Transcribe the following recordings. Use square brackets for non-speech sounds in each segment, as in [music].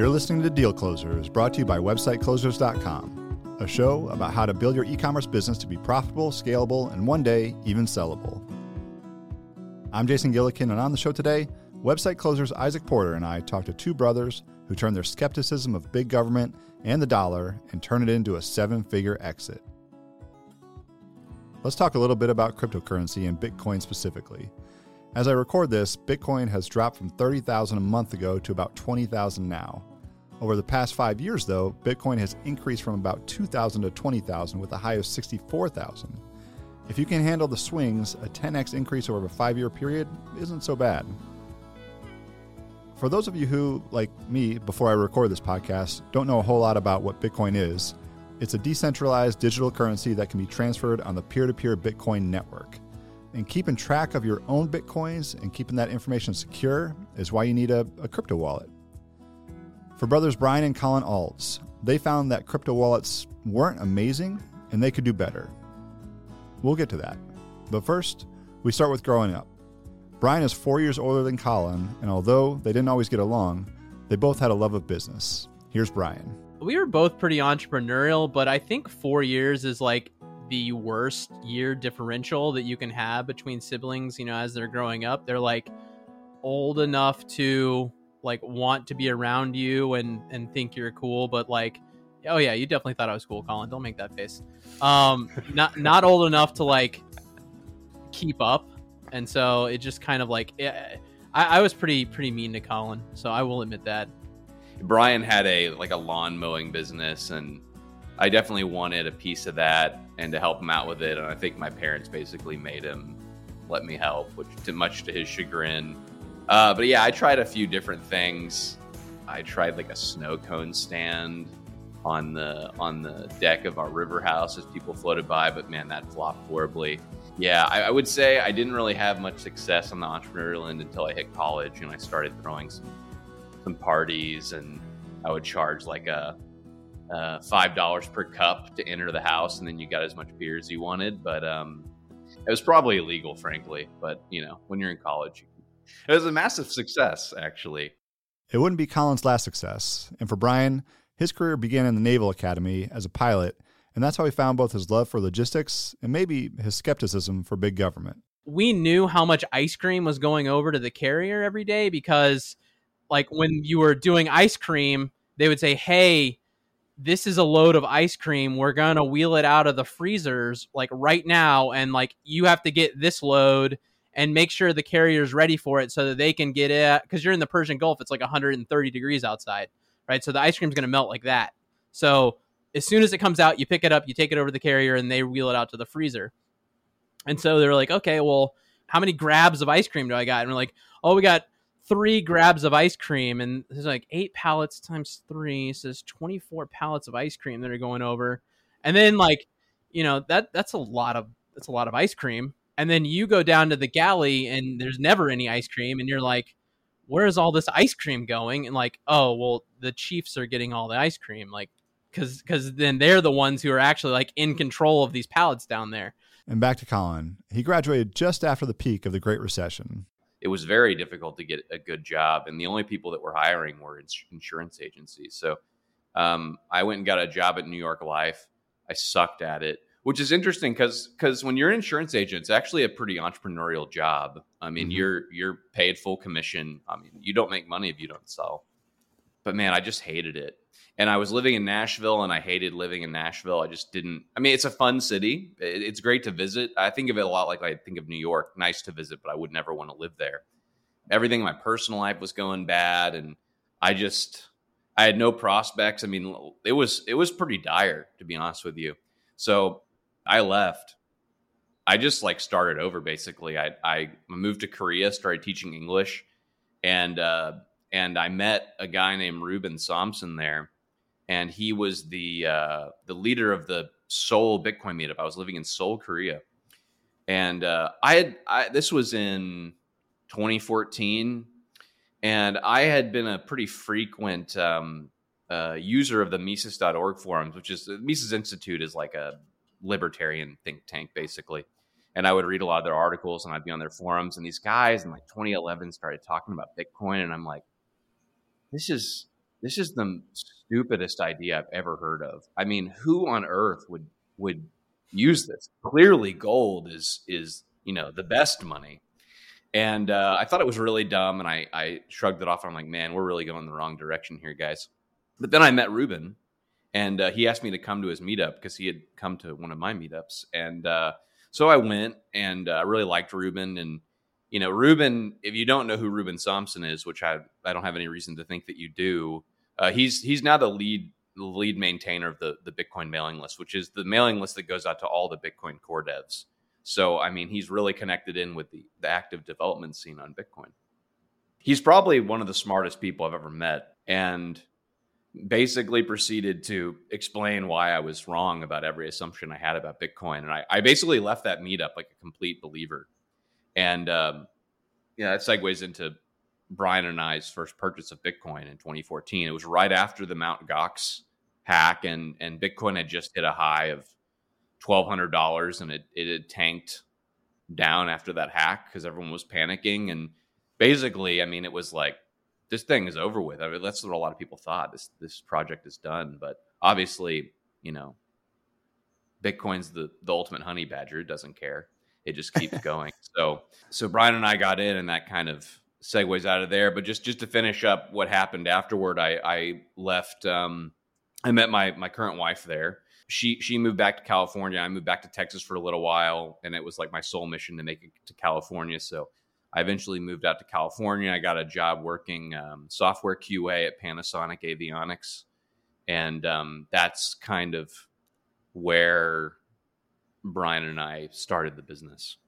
You're listening to Deal Closers, brought to you by WebsiteClosers.com, a show about how to build your e commerce business to be profitable, scalable, and one day even sellable. I'm Jason Gillikin, and on the show today, Website Closers Isaac Porter and I talk to two brothers who turn their skepticism of big government and the dollar and turn it into a seven figure exit. Let's talk a little bit about cryptocurrency and Bitcoin specifically. As I record this, Bitcoin has dropped from 30,000 a month ago to about 20,000 now. Over the past five years, though, Bitcoin has increased from about 2,000 to 20,000 with a high of 64,000. If you can handle the swings, a 10x increase over a five year period isn't so bad. For those of you who, like me, before I record this podcast, don't know a whole lot about what Bitcoin is, it's a decentralized digital currency that can be transferred on the peer to peer Bitcoin network. And keeping track of your own Bitcoins and keeping that information secure is why you need a, a crypto wallet. For brothers Bryan and Colin Aulds, they found that crypto wallets weren't amazing and they could do better. We'll get to that. But first, we start with growing up. Bryan is four years older than Colin, and although they didn't always get along, they both had a love of business. Here's Bryan. We were both pretty entrepreneurial, but I think four years is like the worst year differential that you can have between siblings, you know, as they're growing up. They're like old enough to like want to be around you and and think you're cool, but like oh yeah, you definitely thought I was cool, Colin. Don't make that face. Um [laughs] not not old enough to like keep up. And so it just kind of like it, eh, I, I was pretty pretty mean to Colin, so I will admit that. Bryan had a like a lawn mowing business and I definitely wanted a piece of that and to help him out with it. And I think my parents basically made him let me help, which to much to his chagrin. Uh, but yeah, I tried a few different things. I tried like a snow cone stand on the on the deck of our river house as people floated by, but man, that flopped horribly. Yeah, I, I would say I didn't really have much success on the entrepreneurial end until I hit college and I started throwing some some parties and I would charge like a uh, five dollars per cup to enter the house, and then you got as much beer as you wanted. But um, it was probably illegal, frankly. But you know, when you're in college, it was a massive success, actually. It wouldn't be Colin's last success, and for Bryan, his career began in the Naval Academy as a pilot, and that's how he found both his love for logistics and maybe his skepticism for big government. We knew how much ice cream was going over to the carrier every day because, like, when you were doing ice cream, they would say, "Hey." this is a load of ice cream. We're going to wheel it out of the freezers like right now. And like you have to get this load and make sure the carrier's ready for it so that they can get it. Cause you're in the Persian Gulf, it's like 130 degrees outside, right? So the ice cream's going to melt like that. So as soon as it comes out, you pick it up, you take it over to the carrier, and they wheel it out to the freezer. And so they're like, okay, well, how many grabs of ice cream do I got? And we're like, oh, we got three grabs of ice cream, and there's like eight pallets times three, so there's 24 pallets of ice cream that are going over. And then like, you know, that that's a lot of that's a lot of ice cream. And then you go down to the galley and there's never any ice cream, and you're like, where is all this ice cream going? And like, oh well, the Chiefs are getting all the ice cream, like, because because then they're the ones who are actually like in control of these pallets down there. And back to Colin. He graduated just after the peak of the Great Recession it was very difficult to get a good job, and the only people that were hiring were insurance agencies. So um, I went and got a job at New York Life. I sucked at it, which is interesting because because when you're an insurance agent, it's actually a pretty entrepreneurial job. I mean, mm-hmm. you're you're paid full commission. I mean, you don't make money if you don't sell. But man, I just hated it and I was living in Nashville and I hated living in Nashville. I just didn't. I mean, it's a fun city. It's great to visit. I think of it a lot like I think of New York. Nice to visit, but I would never want to live there. Everything in my personal life was going bad, and I just I had no prospects. I mean, it was it was pretty dire to be honest with you. So I left. I just like started over basically. I I moved to Korea, started teaching English, and uh, and I met a guy named Ruben Somsen there and he was the uh, the leader of the Seoul Bitcoin meetup. I was living in Seoul, Korea, and uh, I had I, this was in 2014, and I had been a pretty frequent um, uh, user of the Mises.org forums, which is Mises Institute is like a libertarian think tank basically. And I would read a lot of their articles, and I'd be on their forums. And these guys in like 2011 started talking about Bitcoin, and I'm like, this is this is the stupidest idea I've ever heard of. I mean, who on earth would would use this? Clearly, gold is is you know the best money. And uh, I thought it was really dumb, and I, I shrugged it off. I'm like, man, we're really going the wrong direction here, guys. But then I met Ruben, and uh, he asked me to come to his meetup because he had come to one of my meetups, and uh, so I went, and uh, I really liked Ruben. And you know, Ruben, if you don't know who Ruben Somsen is, which I I don't have any reason to think that you do, uh, he's he's now the lead lead maintainer of the the Bitcoin mailing list, which is the mailing list that goes out to all the Bitcoin core devs. So, I mean, he's really connected in with the, the active development scene on Bitcoin. He's probably one of the smartest people I've ever met and basically proceeded to explain why I was wrong about every assumption I had about Bitcoin. And I, I basically left that meetup like a complete believer. And, um, yeah, that segues into Bryan and I's first purchase of Bitcoin in 2014. It was right after the Mount Gox hack, and and Bitcoin had just hit a high of twelve hundred dollars, and it it had tanked down after that hack because everyone was panicking. And basically, I mean, it was like this thing is over with. I mean, that's what a lot of people thought. This this project is done, but obviously, you know, Bitcoin's the the ultimate honey badger. It doesn't care. It just keeps [laughs] going. So so Bryan and I got in, and that kind of segues out of there. But just just to finish up what happened afterward, I I left. Um, I met my my current wife there she she moved back to California. I moved back to Texas for a little while, and it was like my sole mission to make it to California. So I eventually moved out to California. I got a job working um, software QA at Panasonic Avionics, and um, that's kind of where Bryan and I started the business.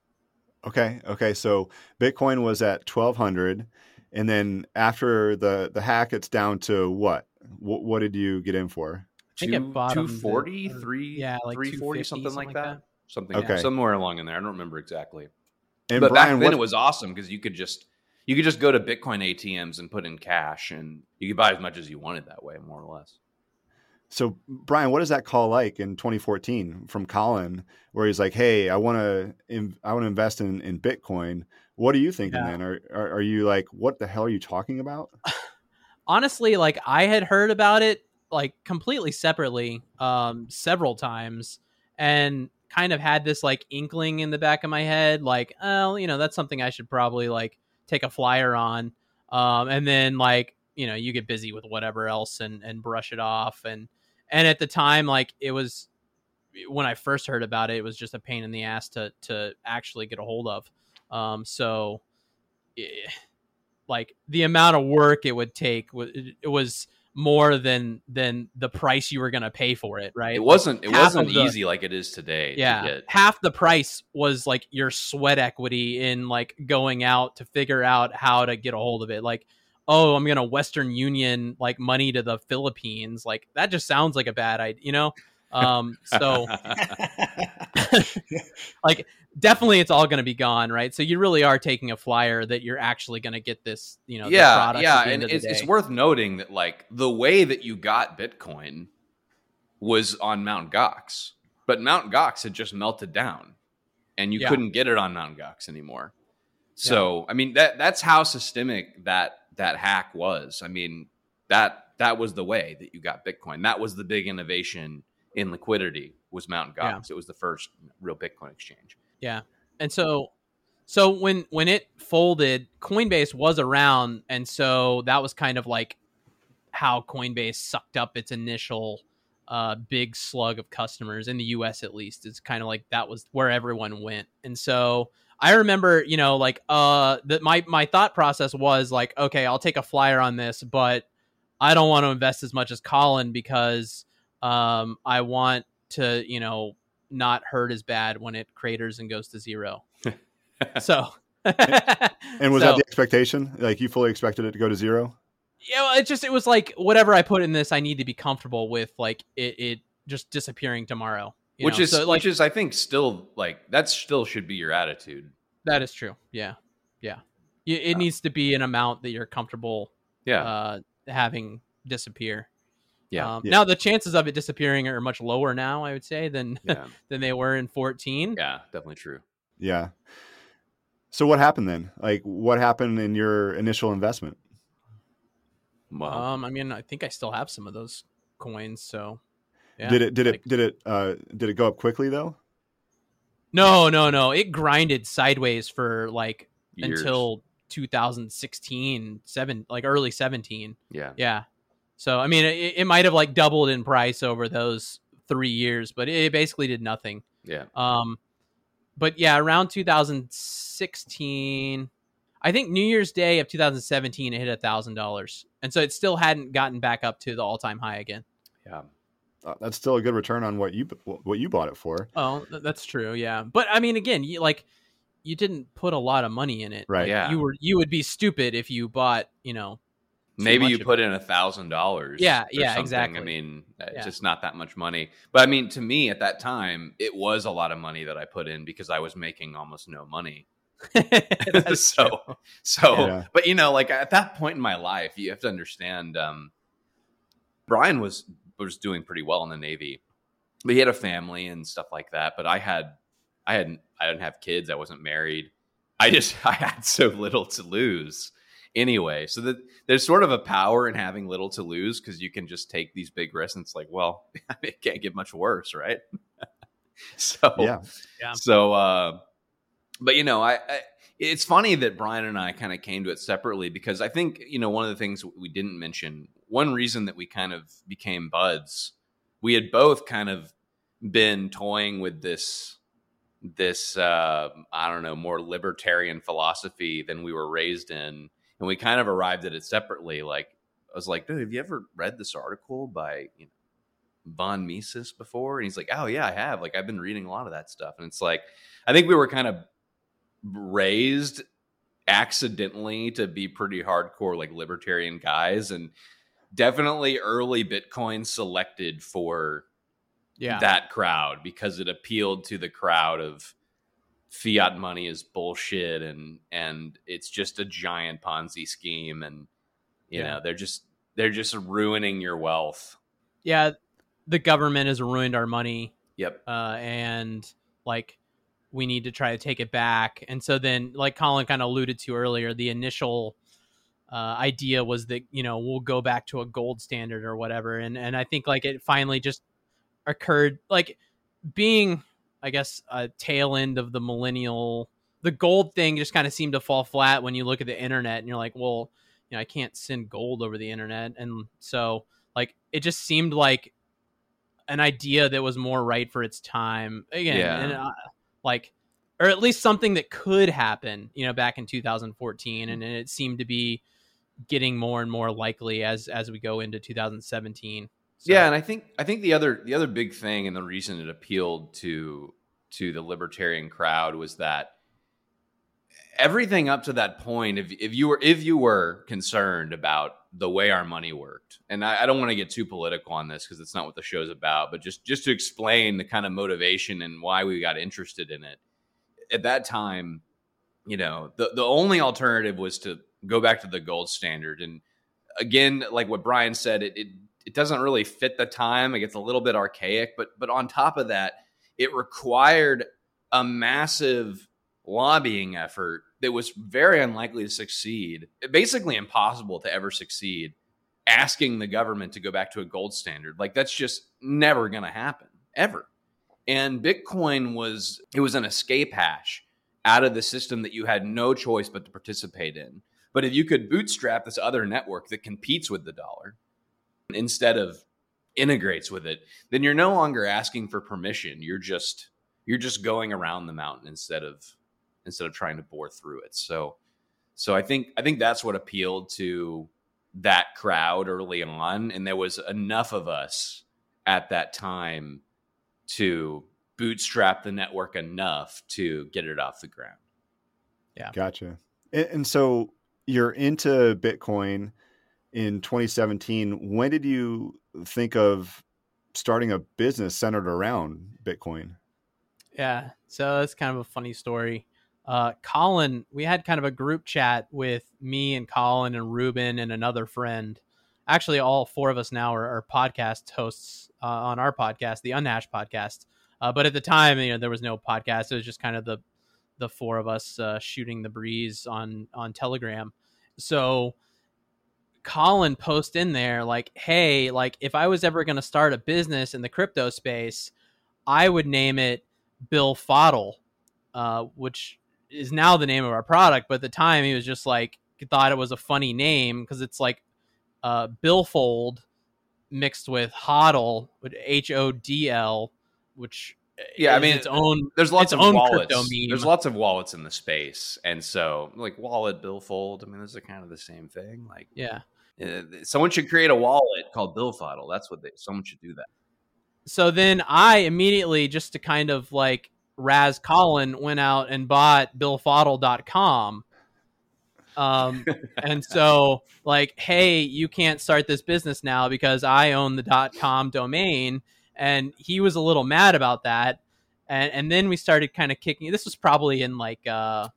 Okay. Okay. So Bitcoin was at twelve hundred, and then after the the hack, it's down to what? What, what did you get in for? I think two, 240, three, yeah, like 340, something, something like that. that. Something, okay. somewhere along in there. I don't remember exactly. And but Bryan, back then what... it was awesome because you could just you could just go to Bitcoin ATMs and put in cash, and you could buy as much as you wanted that way, more or less. So, Bryan, what is that call like in 2014 from Colin, where he's like, "Hey, I want to, I want to invest in, in Bitcoin." What are you thinking yeah. then? Are, are are you like, what the hell are you talking about? [laughs] Honestly, like I had heard about it like completely separately um several times and kind of had this like inkling in the back of my head like oh you know that's something i should probably like take a flyer on. Um and then like you know you get busy with whatever else and and brush it off and and at the time like it was when i first heard about it it was just a pain in the ass to to actually get a hold of. Um so eh, like the amount of work it would take it was more than than the price you were going to pay for it right? It wasn't it wasn't the, easy like it is today yeah to half the price was like your sweat equity in like going out to figure out how to get a hold of it. Like oh i'm going to western union like money to the philippines. Like that just sounds like a bad idea you know um so [laughs] [laughs] like definitely it's all going to be gone, right? So you really are taking a flyer that you're actually going to get this, you know, yeah, yeah, and it's, it's worth noting that like the way that you got Bitcoin was on Mount Gox, but Mount Gox had just melted down, and you yeah. couldn't get it on Mount Gox anymore. So yeah. I mean that that's how systemic that that hack was. I mean that that was the way that you got Bitcoin. That was the big innovation in liquidity was Mountain Gox. Yeah. It was the first real Bitcoin exchange. Yeah. And so so when when it folded, Coinbase was around and so that was kind of like how Coinbase sucked up its initial uh, big slug of customers in the US at least. It's kind of like that was where everyone went. And so I remember, you know, like uh that my my thought process was like, okay, I'll take a flyer on this, but I don't want to invest as much as Colin because um I want to, you know, not hurt as bad when it craters and goes to zero. [laughs] so, and was so, that the expectation? Like you fully expected it to go to zero? Yeah, well, it just it was like whatever I put in this, I need to be comfortable with like it, it just disappearing tomorrow. which know? is so, like, which is I think still like that still should be your attitude. That is true. Yeah, yeah. It, uh, needs to be an amount that you're comfortable. Yeah. Uh, having disappear. Yeah. Um, yeah. Now the chances of it disappearing are much lower now, I would say, than [laughs] yeah. than they were in 14. Yeah, definitely true. Yeah. So what happened then? Like, what happened in your initial investment? Well, Um, I mean, I think I still have some of those coins. So, yeah. did it did it did it uh did it go up quickly though? No, no, no. It grinded sideways for like years. until 2016, seven, like early 17. yeah, Yeah. So I mean, it, it might have like doubled in price over those three years, but it basically did nothing. yeah, Um, but yeah, around 2016, I think New Year's Day of 2017, it hit a thousand dollars, and so it still hadn't gotten back up to the all-time high again. yeah. Uh, that's still a good return on what you what you bought it for. Oh, that's true. Yeah, but I mean, again, you like you didn't put a lot of money in it. Right. Yeah. You were you would be stupid if you bought you know Maybe you of put in a thousand dollars. Yeah, or yeah, something. exactly. I mean, uh, it's Yeah. just not that much money. But I mean, to me at that time, it was a lot of money that I put in because I was making almost no money. [laughs] [laughs] So, true. so, Yeah. but you know, like at that point in my life, you have to understand. Um, Bryan was was doing pretty well in the Navy, but he had a family and stuff like that. But I had, I hadn't, I didn't have kids. I wasn't married. I just, [laughs] I had so little to lose anyway. So that there's sort of a power in having little to lose because you can just take these big risks. And it's like, well, [laughs] it can't get much worse, right? [laughs] so Yeah. Yeah. So, uh, but you know, I, I it's funny that Bryan and I kind of came to it separately because I think you know one of the things we didn't mention. One reason that we kind of became buds, we had both kind of been toying with this this uh, I don't know more libertarian philosophy than we were raised in, and we kind of arrived at it separately. Like I was like, dude, have you ever read this article by you know von Mises before? And he's like, oh yeah, I have. Like I've been reading a lot of that stuff, and it's like I think we were kind of raised accidentally to be pretty hardcore like libertarian guys and definitely early bitcoin selected for yeah, that crowd because it appealed to the crowd of fiat money is bullshit and and it's just a giant ponzi scheme and you Yeah. know they're just they're just ruining your wealth yeah. The government has ruined our money. yep uh, and like we need to try to take it back. And so then, like Colin kind of alluded to earlier, the initial uh, idea was that you know we'll go back to a gold standard or whatever. And and I think like it finally just occurred, like being I guess a tail end of the millennial. The gold thing just kind of seemed to fall flat when you look at the internet and you're like, well, you know, I can't send gold over the internet, and so like it just seemed like an idea that was more right for its time again Yeah. and uh, like or at least something that could happen you know back in 2014 and, and it seemed to be getting more and more likely as as we go into 2017 So, Yeah, and I think I think the other the other big thing and the reason it appealed to to the libertarian crowd was that everything up to that point, if if you were if you were concerned about the way our money worked, and I, I don't want to get too political on this because it's not what the show's about, but just just to explain the kind of motivation and why we got interested in it. At that time, you know, the the only alternative was to go back to the gold standard and again like what Bryan said it, it it doesn't really fit the time. It gets a little bit archaic, but but on top of that, it required a massive lobbying effort that was very unlikely to succeed. Basically impossible to ever succeed asking the government to go back to a gold standard. Like that's just never going to happen ever. And Bitcoin was it was an escape hash out of the system that you had no choice but to participate in. But if you could bootstrap this other network that competes with the dollar, instead of integrates with it, then you're no longer asking for permission. You're just you're just going around the mountain instead of instead of trying to bore through it. So so I think I think that's what appealed to that crowd early on and there was enough of us at that time to bootstrap the network enough to get it off the ground. Yeah. Gotcha. And, and so you're into Bitcoin in 2017. When did you think of starting a business centered around Bitcoin? Yeah. So that's kind of a funny story. Uh, Colin, we had kind of a group chat with me and Colin and Ruben and another friend. Actually, all four of us now are, are podcast hosts uh, on our podcast, the Unhashed podcast. Uh, but at the time, you know, there was no podcast. It was just kind of the the four of us uh, shooting the breeze on on Telegram. So Colin post in there like, "Hey, like if I was ever going to start a business in the crypto space, I would name it Billfodl, uh, which is now the name of our product. But at the time, he was just like thought it was a funny name because it's like uh, billfold mixed with hodl, H O D L, which yeah, I mean, its own. there's lots of own wallets. There's lots of wallets in the space, and so like wallet, billfold. I mean, those are kind of the same thing. Like, Yeah. Uh, someone should create a wallet called Billfodl. That's what they. Someone should do that. So then I immediately, just to kind of like Raz Colin, went out and bought billfodl.com. Um, [laughs] and so like, hey, you can't start this business now because I own the dot .com domain. And he was a little mad about that. And, and then we started kind of kicking. This was probably in like, uh,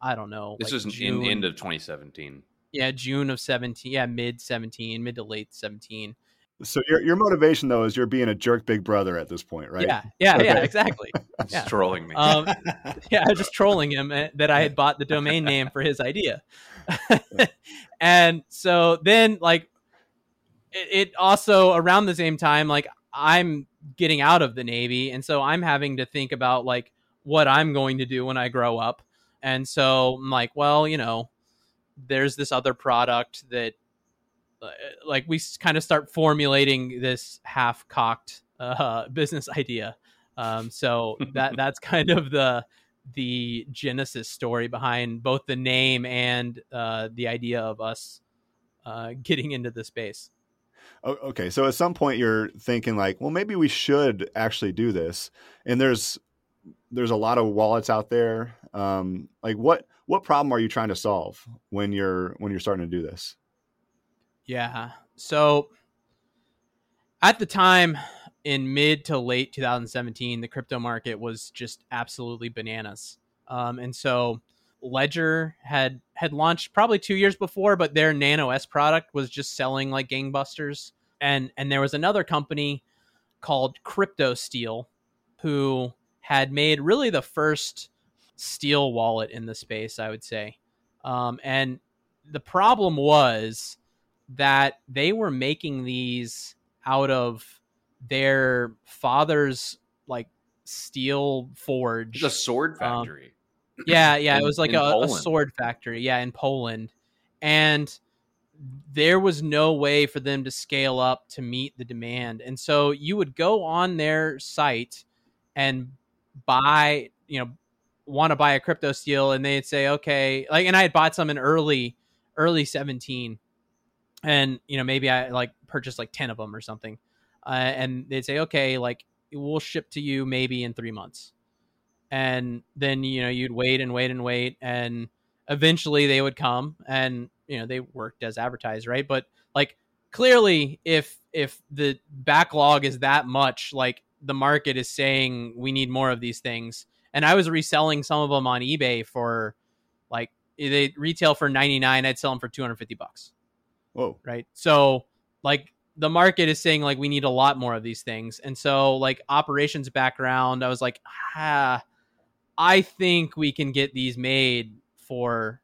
I don't know. This like was in June. end of 2017. Yeah, June of 17. Yeah, mid 17, mid to late 17. So your your motivation though is you're being a jerk big brother at this point, right? Yeah, yeah, yeah, Okay. exactly. [laughs] It's Yeah. trolling me. Um, [laughs] yeah, I was just trolling him uh, that I had bought the domain name for his idea. [laughs] and so then, like, it, it also around the same time, like, I'm getting out of the Navy. And so I'm having to think about, like, what I'm going to do when I grow up. And so I'm like, well, you know, there's this other product that, uh, like, we kind of start formulating this half cocked uh, [laughs] business idea. Um, so [laughs] that that's kind of the the genesis story behind both the name and uh, the idea of us uh, getting into the space. Okay, so at some point you're thinking like, well, maybe we should actually do this. And there's there's a lot of wallets out there. Um, like what what problem are you trying to solve when you're when you're starting to do this? Yeah. So at the time in mid to late 2017, the crypto market was just absolutely bananas. Um, and so Ledger had had launched probably two years before, but their Nano S product was just selling like gangbusters. And and there was another company called Crypto Steel who had made really the first steel wallet in the space, I would say. Um, and the problem was that they were making these out of their father's like steel forge. It's a sword um, factory. yeah, yeah, in- it was like a, a sword factory. Yeah, in Poland, and there was no way for them to scale up to meet the demand. And so you would go on their site and buy, you know, want to buy a crypto steel, and they'd say, okay, like, and I had bought some in early, early seventeen, and you know maybe I like purchased like ten of them or something, uh, and they'd say, okay, like we'll ship to you maybe in three months. And then you know you'd wait and wait and wait and eventually they would come and you know they worked as advertised right? But like clearly if if the backlog is that much like the market is saying we need more of these things and i was reselling some of them on ebay for like they retail for 99 i'd sell them for 250 bucks Whoa. right? So like the market is saying like we need a lot more of these things. And so like operations background, I was like, ah, I think we can get these made for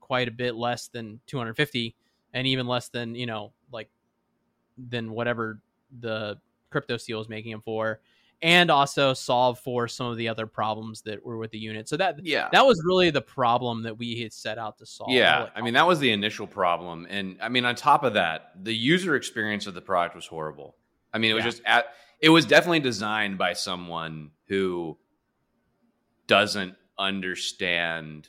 quite a bit less than 250 and even less than, you know, like than whatever the crypto steel is making them for and also solve for some of the other problems that were with the unit. So that Yeah. that was really the problem that we had set out to solve. Yeah, I mean that was the initial problem, and I mean on top of that, the user experience of the product was horrible. I mean, it was Yeah. just at, it was definitely designed by someone who doesn't understand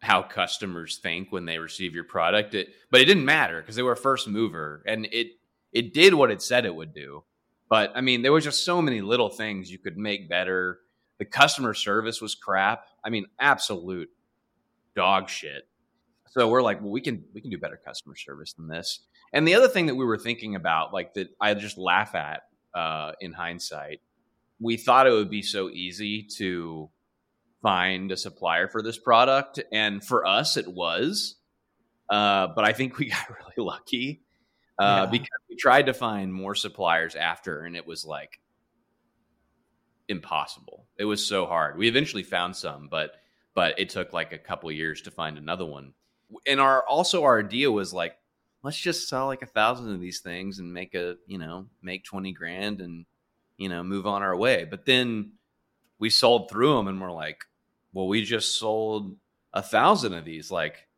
how customers think when they receive your product. It, but it didn't matter because they were a first mover, and it it did what it said it would do. But I mean, there was just so many little things you could make better. The customer service was crap. I mean, absolute dog shit. So we're like, well, we can we can do better customer service than this. And the other thing that we were thinking about, like that, I just laugh at uh, in hindsight. We thought it would be so easy to find a supplier for this product, and for us, it was. Uh, but I think we got [laughs] really lucky uh, Yeah. because we tried to find more suppliers after, and it was like impossible. It was so hard. We eventually found some, but but it took like a couple years to find another one. And our also our idea was like let's just sell like a thousand of these things and make a you know make 20 grand and you know move on our way but then we sold through them and we're like well we just sold a thousand of these like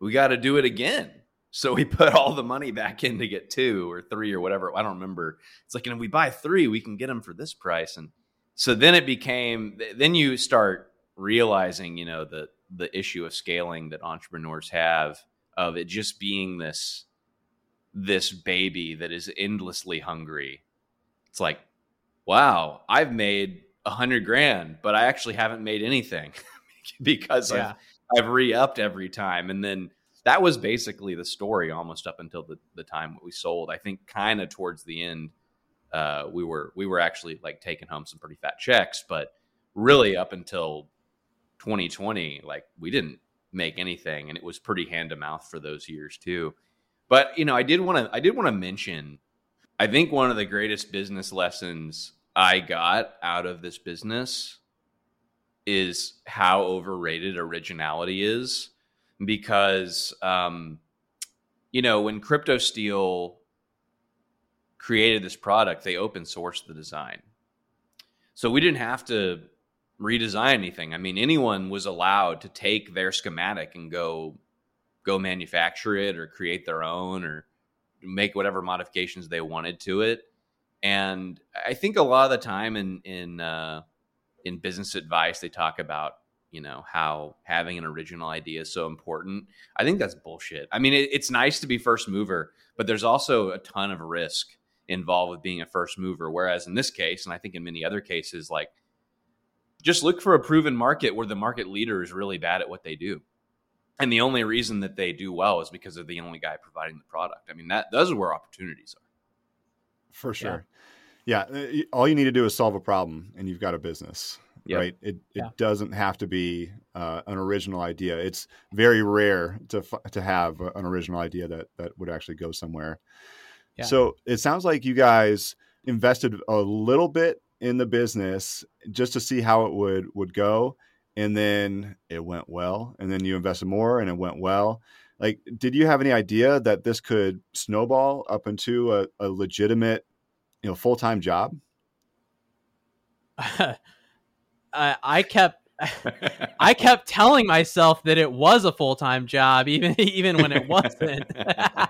we got to do it again so we [laughs] put all the money back in to get two or three or whatever i don't remember it's like and if we buy three we can get them for this price and so then it became then you start realizing you know the the issue of scaling that entrepreneurs have of it just being this this baby that is endlessly hungry. It's like, wow, I've made a hundred grand, but I actually haven't made anything [laughs] because yeah. I've, I've re-upped every time. And then that was basically the story almost up until the, the time we sold. I think kind of towards the end, uh, we were we were actually like taking home some pretty fat checks, but really up until 2020, like we didn't make anything, and it was pretty hand to mouth for those years too. But you know, I did want to I did want to mention I think one of the greatest business lessons I got out of this business is how overrated originality is because um you know, when Crypto Steel created this product, they open sourced the design. So we didn't have to redesign anything. I mean, anyone was allowed to take their schematic and go go manufacture it or create their own or make whatever modifications they wanted to it. And I think a lot of the time in in uh, in business advice, they talk about you know how having an original idea is so important. I think that's bullshit. I mean, it, it's nice to be first mover, but there's also a ton of risk involved with being a first mover. Whereas in this case, and I think in many other cases, like just look for a proven market where the market leader is really bad at what they do and the only reason that they do well is because they're the only guy providing the product. I mean, that those are where opportunities are. For sure. Yeah. yeah. All you need to do is solve a problem and you've got a business, yep. right? It, it yeah. doesn't have to be uh, an original idea. It's very rare to, to have an original idea that, that would actually go somewhere. Yeah. So it sounds like you guys invested a little bit in the business just to see how it would, would go and then it went well and then you invested more and it went well like did you have any idea that this could snowball up into a, a legitimate you know full-time job [laughs] I, I kept I kept telling myself that it was a full time job, even [laughs] even when it wasn't.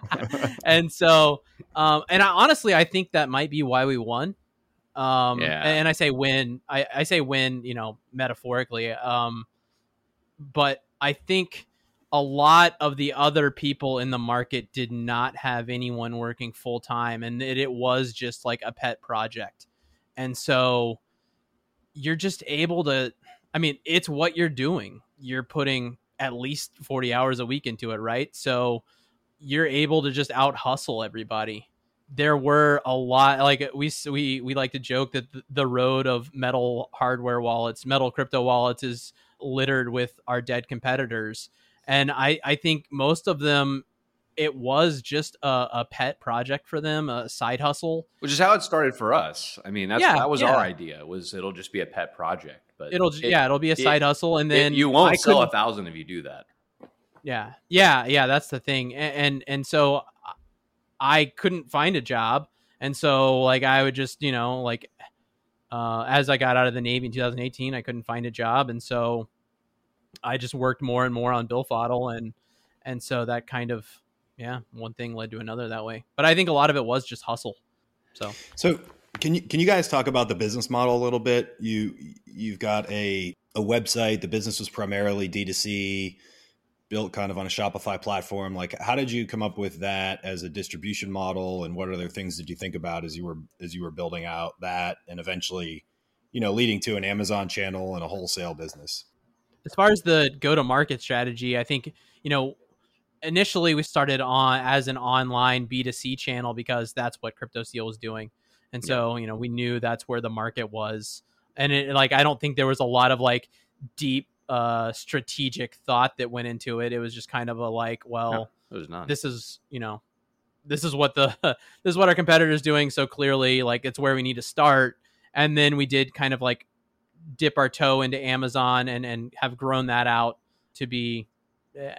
[laughs] and so, um, and I, honestly, I think that might be why we won. Um, yeah. and I say win, I, I say win, you know, metaphorically. Um, but I think a lot of the other people in the market did not have anyone working full time, and it, it was just like a pet project. And so you're just able to, I mean, it's what you're doing. You're putting at least 40 hours a week into it, right? So you're able to just out hustle everybody there were a lot like we we we like to joke that the road of metal hardware wallets metal crypto wallets is littered with our dead competitors and i i think most of them it was just a, a pet project for them a side hustle which is how it started for us i mean that's yeah, that was yeah. our idea was it'll just be a pet project but it'll it, yeah it'll be a side it, hustle and then it, you won't I sell a thousand if you do that yeah yeah yeah that's the thing and, and and so I couldn't find a job. And so like I would just, you know, like uh, as I got out of the Navy in 2018, I couldn't find a job. And so I just worked more and more on Bill Billfodl and and so that kind of yeah, one thing led to another that way. But I think a lot of it was just hustle. So So can you can you guys talk about the business model a little bit? You you've got a a website, the business was primarily D2C built kind of on a Shopify platform. Like, how did you come up with that as a distribution model, and what other things did you think about as you were as you were building out that, and eventually, you know, leading to an Amazon channel and a wholesale business? As far as the go to market strategy, I think you know initially we started on as an online B2C channel because that's what Crypto Steel was doing. And so, yeah. you know, we knew that's where the market was. And it like I don't think there was a lot of like deep uh strategic thought that went into it. It was just kind of a like, well, no, this is you know, this is what the [laughs] this is what our competitor's doing. So clearly, like, it's where we need to start. And then we did kind of like dip our toe into Amazon and and have grown that out to be,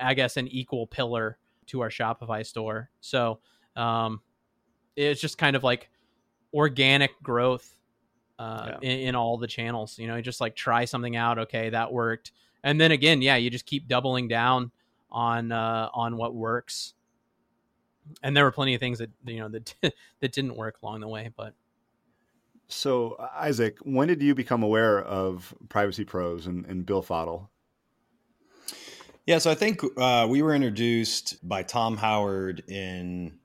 I guess, an equal pillar to our Shopify store. So um, it's just kind of like organic growth uh, yeah. in, in, all the channels. You know, just like try something out. Okay, that worked, and then again, yeah, you just keep doubling down on uh, on what works. And there were plenty of things that you know that [laughs] that didn't work along the way, but. So, Isaac, when did you become aware of Privacy Pros and, and Billfodl? Yeah, so I think uh, we were introduced by Tom Howard in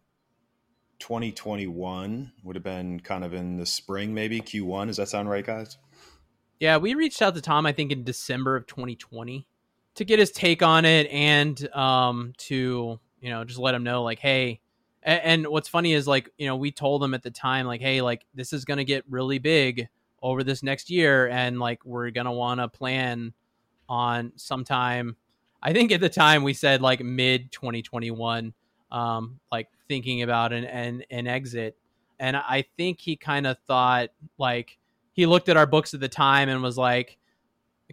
2021. Would have been kind of in the spring, maybe Q1. Does that sound right, guys? Yeah, we reached out to Tom, I think, in December of 2020 to get his take on it and um, to, you know, just let him know, like, hey, and, what's funny is like, you know, we told them at the time, like, hey, like this is gonna get really big over this next year, and like we're gonna want to plan on sometime. I think at the time we said like mid 2021, um, like thinking about an an, an exit, and I think he kind of thought like he looked at our books at the time and was like,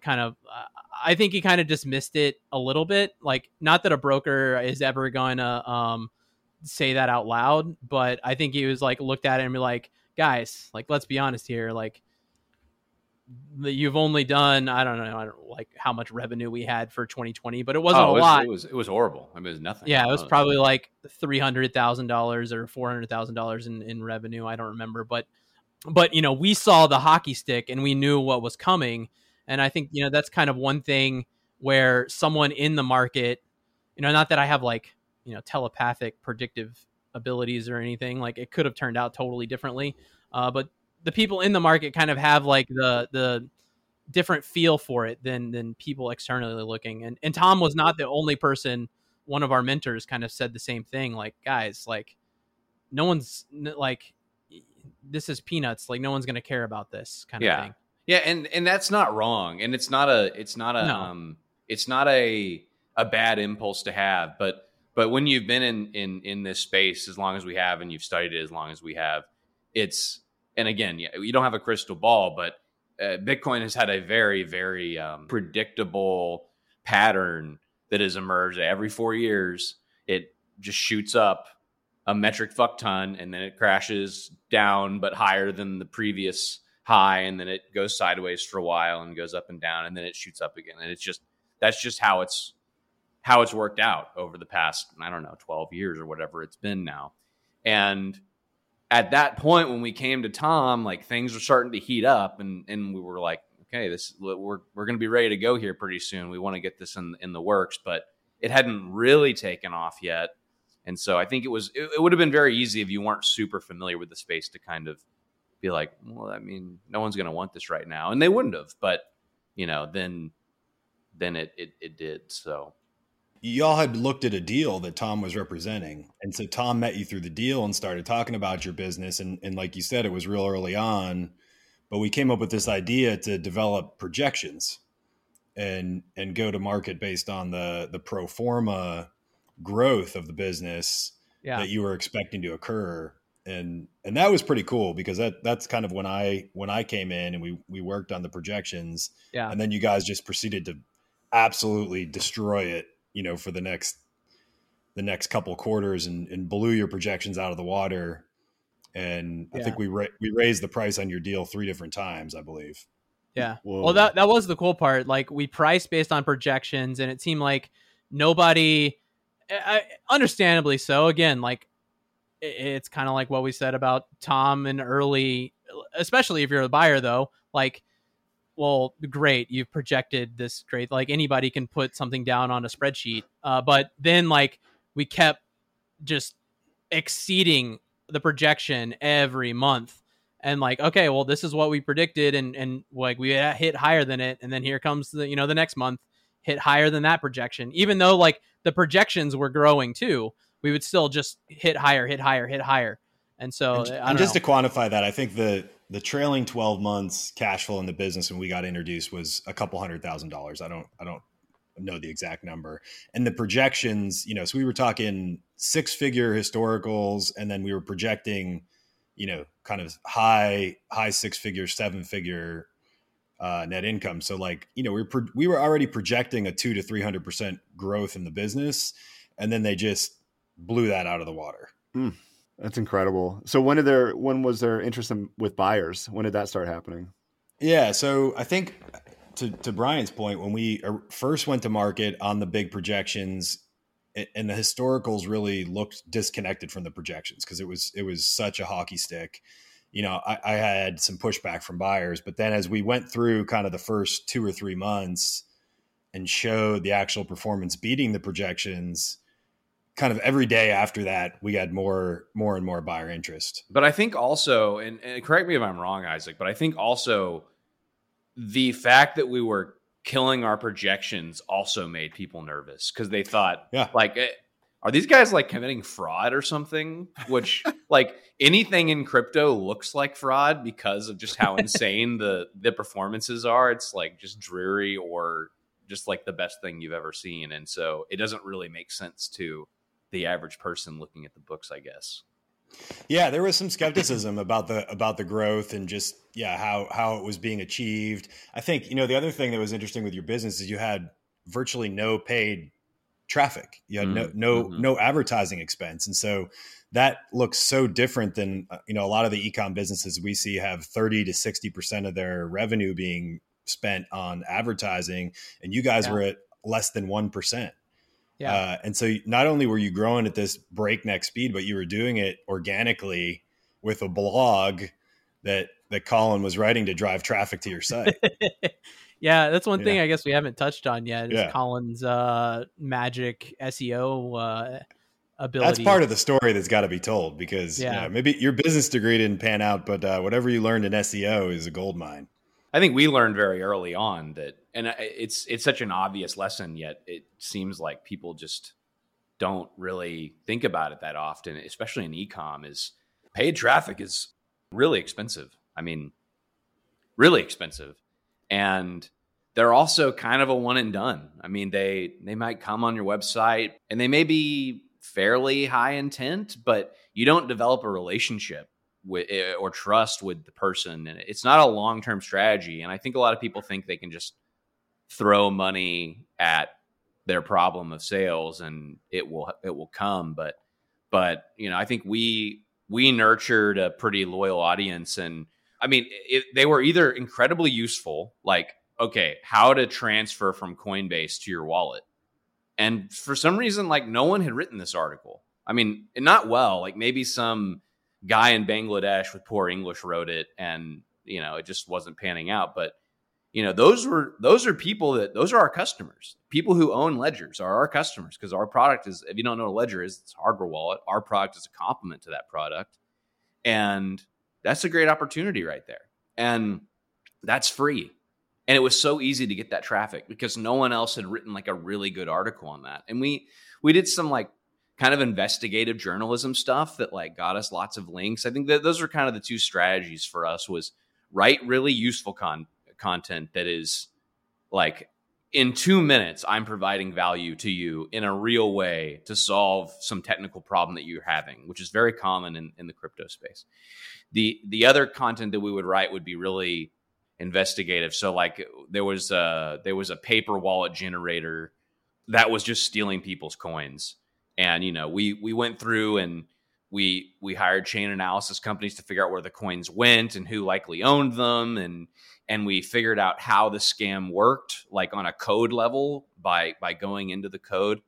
kind of. Uh, I think he kind of dismissed it a little bit. Like, not that a broker is ever going to um, say that out loud, but I think he was like looked at it and be like, guys, like let's be honest here, like you've only done I don't know I don't like how much revenue we had for 2020, but it wasn't oh, it was, a lot. It was it was horrible. I mean, it was nothing. Yeah, it was probably like three hundred thousand dollars or four hundred thousand dollars in in revenue. I don't remember, but but you know we saw the hockey stick and we knew what was coming, and I think you know that's kind of one thing where someone in the market, you know, not that I have like you know telepathic predictive abilities or anything. Like it could have turned out totally differently. Uh, but the people in the market kind of have like the the different feel for it than than people externally looking. And and Tom was not the only person. One of our mentors kind of said the same thing. Like guys, like no one's like this is peanuts. Like no one's gonna care about this kind yeah. of thing. Yeah, and and that's not wrong, and it's not a it's not a no. um it's not a a bad impulse to have, but but when you've been in in in this space as long as we have, and you've studied it as long as we have, it's and again, you don't have a crystal ball, but uh, Bitcoin has had a very very um, predictable pattern that has emerged every four years. It just shoots up a metric fuck ton and then it crashes down but higher than the previous high and then it goes sideways for a while and goes up and down and then it shoots up again and it's just that's just how it's how it's worked out over the past, I don't know, 12 years or whatever it's been now. And at that point, when we came to Tom, like things were starting to heat up and, and we were like, okay, this we're, we're going to be ready to go here pretty soon. We want to get this in, in the works, but it hadn't really taken off yet. And so I think it was, it, it would have been very easy if you weren't super familiar with the space to kind of be like, well, I mean, no one's going to want this right now. And they wouldn't have, but you know, then, then it, it, it did. So y'all had looked at a deal that Tom was representing. And so Tom met you through the deal and started talking about your business. And, and like you said, it was real early on, but we came up with this idea to develop projections and and go to market based on the the pro forma growth of the business yeah. that you were expecting to occur. And and that was pretty cool because that that's kind of when I when I came in and we we worked on the projections. Yeah. And then you guys just proceeded to absolutely destroy it you know, for the next the next couple quarters and, and blew your projections out of the water. And yeah. I think we ra- we raised the price on your deal three different times, I believe. Yeah. Whoa. Well, that that was the cool part. Like we priced based on projections, and it seemed like nobody, I, understandably so. Again, like it's kind of like what we said about Tom and early, especially if you're a buyer, though. Like well, great, you've projected this great. Like anybody can put something down on a spreadsheet. Uh, but then like we kept just exceeding the projection every month. And like, okay, well, this is what we predicted, and and like we hit higher than it, and then here comes the you know the next month hit higher than that projection. Even though like the projections were growing too, we would still just hit higher, hit higher, hit higher. And so, and, and just know. to quantify that, I think the the trailing 12 months cash flow in the business when we got introduced was a couple hundred thousand dollars. I don't I don't know the exact number. And the projections, you know, so we were talking six figure historicals and then we were projecting, you know, kind of high high six figure, seven figure uh, net income. So like, you know, we were pro- we were already projecting a 2 to 300% growth in the business and then they just blew that out of the water. Mm, that's incredible. So when did there when was there interest in, with buyers? When did that start happening? Yeah, so I think to to Bryan's point, when we er, first went to market on the big projections, and the historicals really looked disconnected from the projections because it was it was such a hockey stick. You know, I, I had some pushback from buyers, but then as we went through kind of the first two or three months and showed the actual performance beating the projections, kind of every day after that, we had more more and more buyer interest. But I think also, and, and correct me if I'm wrong, Isaac, but I think also the fact that we were killing our projections also made people nervous because they thought, yeah. like, eh, are these guys like committing fraud or something? Which, [laughs] like, anything in crypto looks like fraud because of just how [laughs] insane the the performances are. It's like just dreary or just like the best thing you've ever seen, and so it doesn't really make sense to the average person looking at the books, I guess. Yeah, there was some skepticism about the about the growth and just yeah how how it was being achieved. I think you know the other thing that was interesting with your business is you had virtually no paid traffic. You had mm-hmm. no no mm-hmm. no advertising expense, and so that looks so different than uh, you know a lot of the ecom businesses we see have thirty to sixty percent of their revenue being spent on advertising, and you guys yeah. were at less than one percent. Yeah. Uh, and so not only were you growing at this breakneck speed, but you were doing it organically with a blog that that Colin was writing to drive traffic to your site. [laughs] yeah, that's one thing. I guess we haven't touched on yet is yeah. Colin's uh, magic SEO uh, ability. That's part of the story that's got to be told because yeah. maybe your business degree didn't pan out, but uh, whatever you learned in SEO is a gold mine. I think we learned very early on that, and it's it's such an obvious lesson, yet it seems like people just don't really think about it that often, especially in ecom. Is paid traffic is really expensive. I mean, really expensive, and they're also kind of a one and done. I mean, they they might come on your website and they may be fairly high intent, but you don't develop a relationship with eh, or trust with the person and it's not a long-term strategy and i think a lot of people think they can just throw money at their problem of sales and it will it will come but but you know i think we we nurtured a pretty loyal audience and i mean it, they were either incredibly useful like okay how to transfer from coinbase to your wallet and for some reason like no one had written this article. I mean not well like maybe some guy in Bangladesh with poor English wrote it, and you know it just wasn't panning out. But you know those were those are people that those are our customers. People who own ledgers are our customers because our product is. If you don't know what a ledger is, it's a hardware wallet. Our product is a complement to that product, and that's a great opportunity right there. And that's free. And it was so easy to get that traffic because no one else had written like a really good article on that. And we we did some like kind of investigative journalism stuff that like got us lots of links. I think that those are kind of the two strategies for us was write really useful con- content that is like in 2 minutes I'm providing value to you in a real way to solve some technical problem that you're having, which is very common in, in the crypto space. The the other content that we would write would be really investigative. So like there was a there was a paper wallet generator that was just stealing people's coins and you know we we went through and we we hired chain analysis companies to figure out where the coins went and who likely owned them and and we figured out how the scam worked like on a code level by by going into the code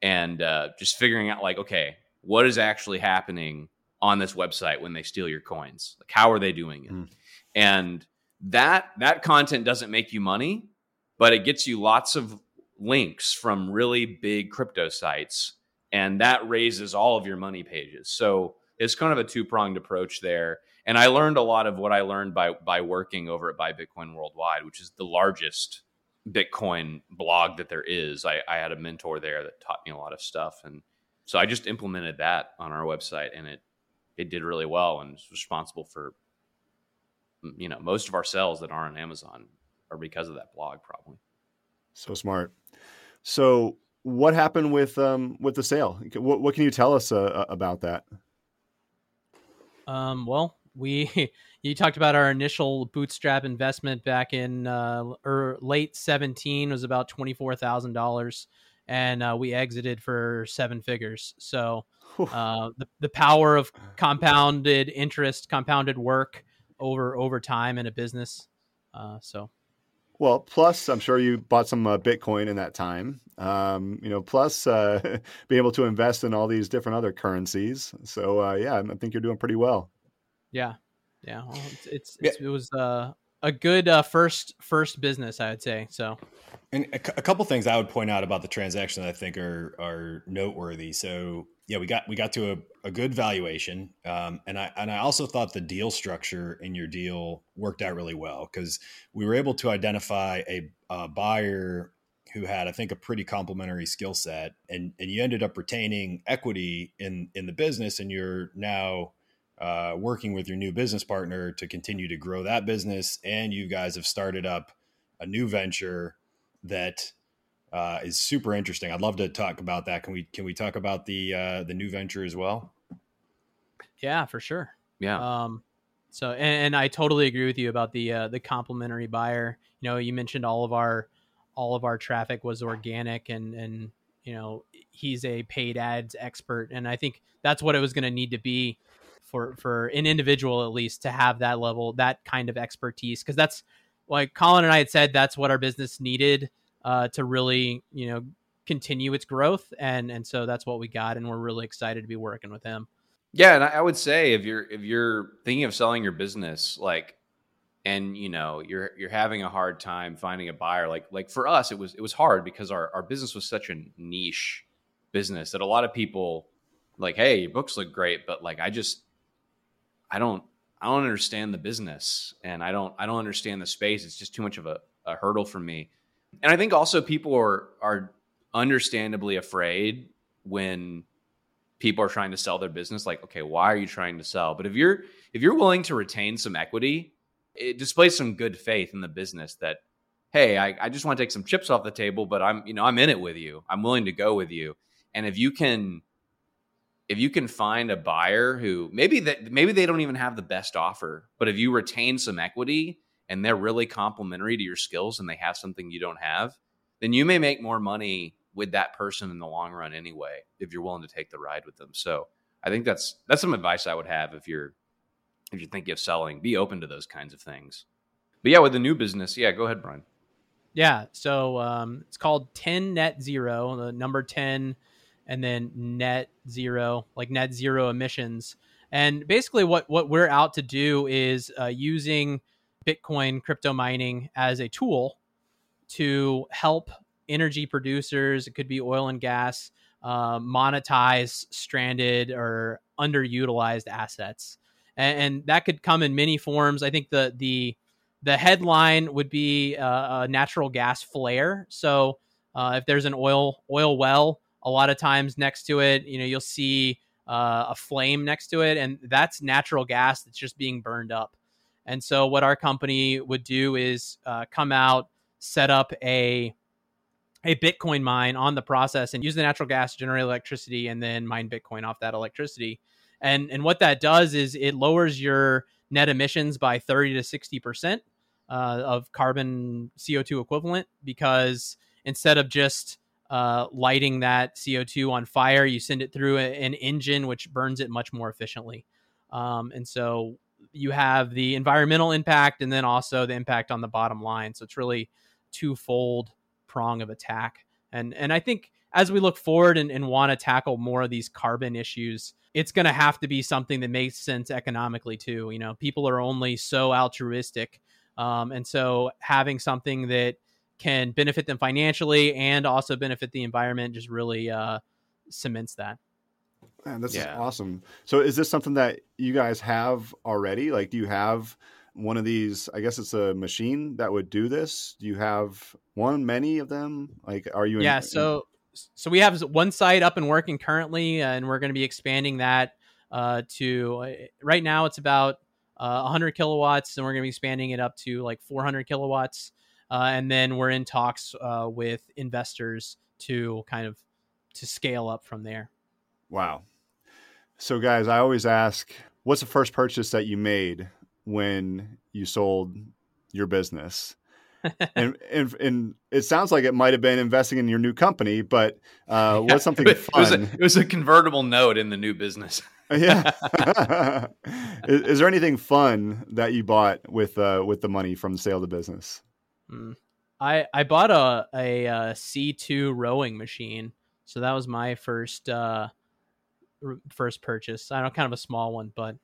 and uh, just figuring out like okay what is actually happening on this website when they steal your coins like how are they doing it mm. and that that content doesn't make you money but it gets you lots of links from really big crypto sites and that raises all of your money pages. So it's kind of a two pronged approach there. And I learned a lot of what I learned by by working over at Buy Bitcoin Worldwide, which is the largest Bitcoin blog that there is. I, I had a mentor there that taught me a lot of stuff, and so I just implemented that on our website, and it it did really well, and was responsible for you know most of our sales that aren't on Amazon are because of that blog, probably. So smart. So what happened with um, with the sale? What, what can you tell us uh, about that? Um, well, we [laughs] you talked about our initial bootstrap investment back in uh, er, late seventeen was about twenty four thousand dollars, and uh, we exited for seven figures. So uh, the the power of compounded interest, compounded work over over time in a business. Uh, so. Well, plus I'm sure you bought some uh, Bitcoin in that time. Um, you know, plus uh, [laughs] being able to invest in all these different other currencies. So uh, yeah, I think you're doing pretty well. Yeah, yeah. Well, it's, it's, it's it was uh, a good uh, first first business, I would say. So, and a, a, couple things I would point out about the transaction that I think are are noteworthy. So, yeah, we got we got to a, a good valuation, um, and I and I also thought the deal structure in your deal worked out really well because we were able to identify a, a buyer who had I think a pretty complementary skill set, and and you ended up retaining equity in in the business, and you're now uh, working with your new business partner to continue to grow that business. And you guys have started up a new venture that uh, is super interesting. I'd love to talk about that. Can we can we talk about the uh, the new venture as well? Yeah, for sure. Yeah. Um, so and, and I totally agree with you about the uh, the complementary buyer. You know, you mentioned all of our all of our traffic was organic and and you know he's a paid ads expert and I think that's what it was going to need to be for for an individual at least to have that level that kind of expertise because that's like Colin and I had said that's what our business needed uh, to really you know continue its growth and and so that's what we got and we're really excited to be working with him. Yeah, and I would say if you're if you're thinking of selling your business, like, and you know you're you're having a hard time finding a buyer, like like for us, it was it was hard because our our business was such a niche business that a lot of people like, hey, your books look great, but like I just I don't I don't understand the business and I don't I don't understand the space. It's just too much of a, a hurdle for me. And I think also people are are understandably afraid when people are trying to sell their business like okay why are you trying to sell but if you're if you're willing to retain some equity it displays some good faith in the business that hey I, I just want to take some chips off the table but i'm you know i'm in it with you i'm willing to go with you and if you can if you can find a buyer who maybe that maybe they don't even have the best offer, but if you retain some equity and they're really complementary to your skills and they have something you don't have, then you may make more money with that person in the long run anyway if you're willing to take the ride with them. So I think that's that's some advice I would have if you're if you're thinking of selling, be open to those kinds of things. But yeah, with the new business, yeah, go ahead, Bryan. Yeah, so um, it's called 10 Net Zero, the number 10 and then net zero, like net zero emissions. And basically, what what we're out to do is uh, using Bitcoin crypto mining as a tool to help energy producers. It could be oil and gas uh, monetize stranded or underutilized assets, and, and, that could come in many forms. I think the the the headline would be uh, a natural gas flare. So uh, if there's an oil oil well a lot of times next to it you know you'll see uh, a flame next to it and that's natural gas that's just being burned up. And so what our company would do is uh, come out set up a a bitcoin mine on the process and use the natural gas to generate electricity and then mine bitcoin off that electricity. And and what that does is it lowers your net emissions by 30 to 60 percent uh, of carbon co2 equivalent because instead of just uh, lighting that CO2 on fire. You send it through an engine, which burns it much more efficiently. Um, and so you have the environmental impact and then also the impact on the bottom line. So it's really twofold prong of attack. And and I think as we look forward and, and want to tackle more of these carbon issues, it's going to have to be something that makes sense economically too. You know, people are only so altruistic, um, and so having something that can benefit them financially and also benefit the environment just really uh, cements that. Man, this yeah. is awesome. So, is this something that you guys have already? Like, do you have one of these? I guess it's a machine that would do this. Do you have one, many of them? Like, are you? Yeah. In, so, so we have one site up and working currently, and we're going to be expanding that uh, to. Uh, right now, it's about uh, 100 kilowatts, and we're going to be expanding it up to like 400 kilowatts uh, and then we're in talks uh, with investors to kind of to scale up from there. Wow. So, guys, I always ask, what's the first purchase that you made when you sold your business? [laughs] and, and and it sounds like it might have been investing in your new company, but uh, [laughs] what's something it, fun? was a, it was a convertible note in the new business. [laughs] yeah. is, is, there anything fun that you bought with uh, with the money from the sale of the business? Mm. I I bought a a, a uh, C two rowing machine, so that was my first uh, first purchase. I know, kind of a small one, but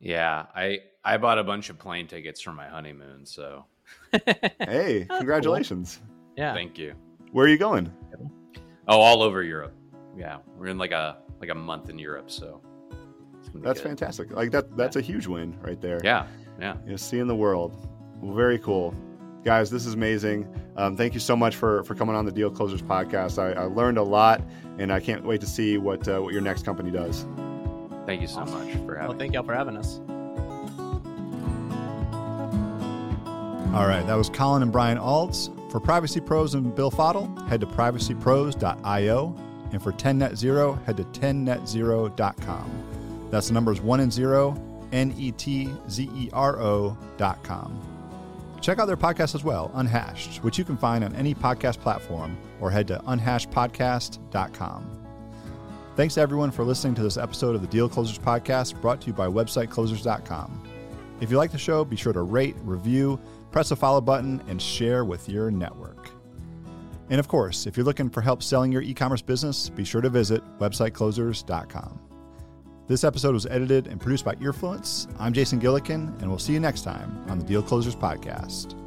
yeah, I I bought a bunch of plane tickets for my honeymoon. So, [laughs] hey, congratulations! Cool. Yeah, thank you. Where are you going? Oh, all over Europe. Yeah, we're in like a like a month in Europe, so that's good. fantastic. Like that that's yeah. a huge win right there. Yeah, yeah. You know, seeing the world. Well, very cool guys this is amazing. Um, thank you so much for for coming on the deal closers podcast. I, I learned a lot and i can't wait to see what uh, what your next company does. Thank you so awesome. much for having us. well thank y'all for having us. All right that was colin and bryan aulds for privacy pros and Billfodl head to privacypros.io and for 10 net zero head to 10netzero.com that's the numbers 1 and 0 n-e-t-z-e-r-o.com Check out their podcast as well, Unhashed, which you can find on any podcast platform or head to unhashedpodcast.com. Thanks to everyone for listening to this episode of the Deal Closers Podcast brought to you by websiteclosers.com. If you like the show, be sure to rate, review, press the follow button, and share with your network. And of course, if you're looking for help selling your e commerce business, be sure to visit websiteclosers.com. This episode was edited and produced by Earfluence. I'm Jason Gillikin, and we'll see you next time on the Deal Closers Podcast.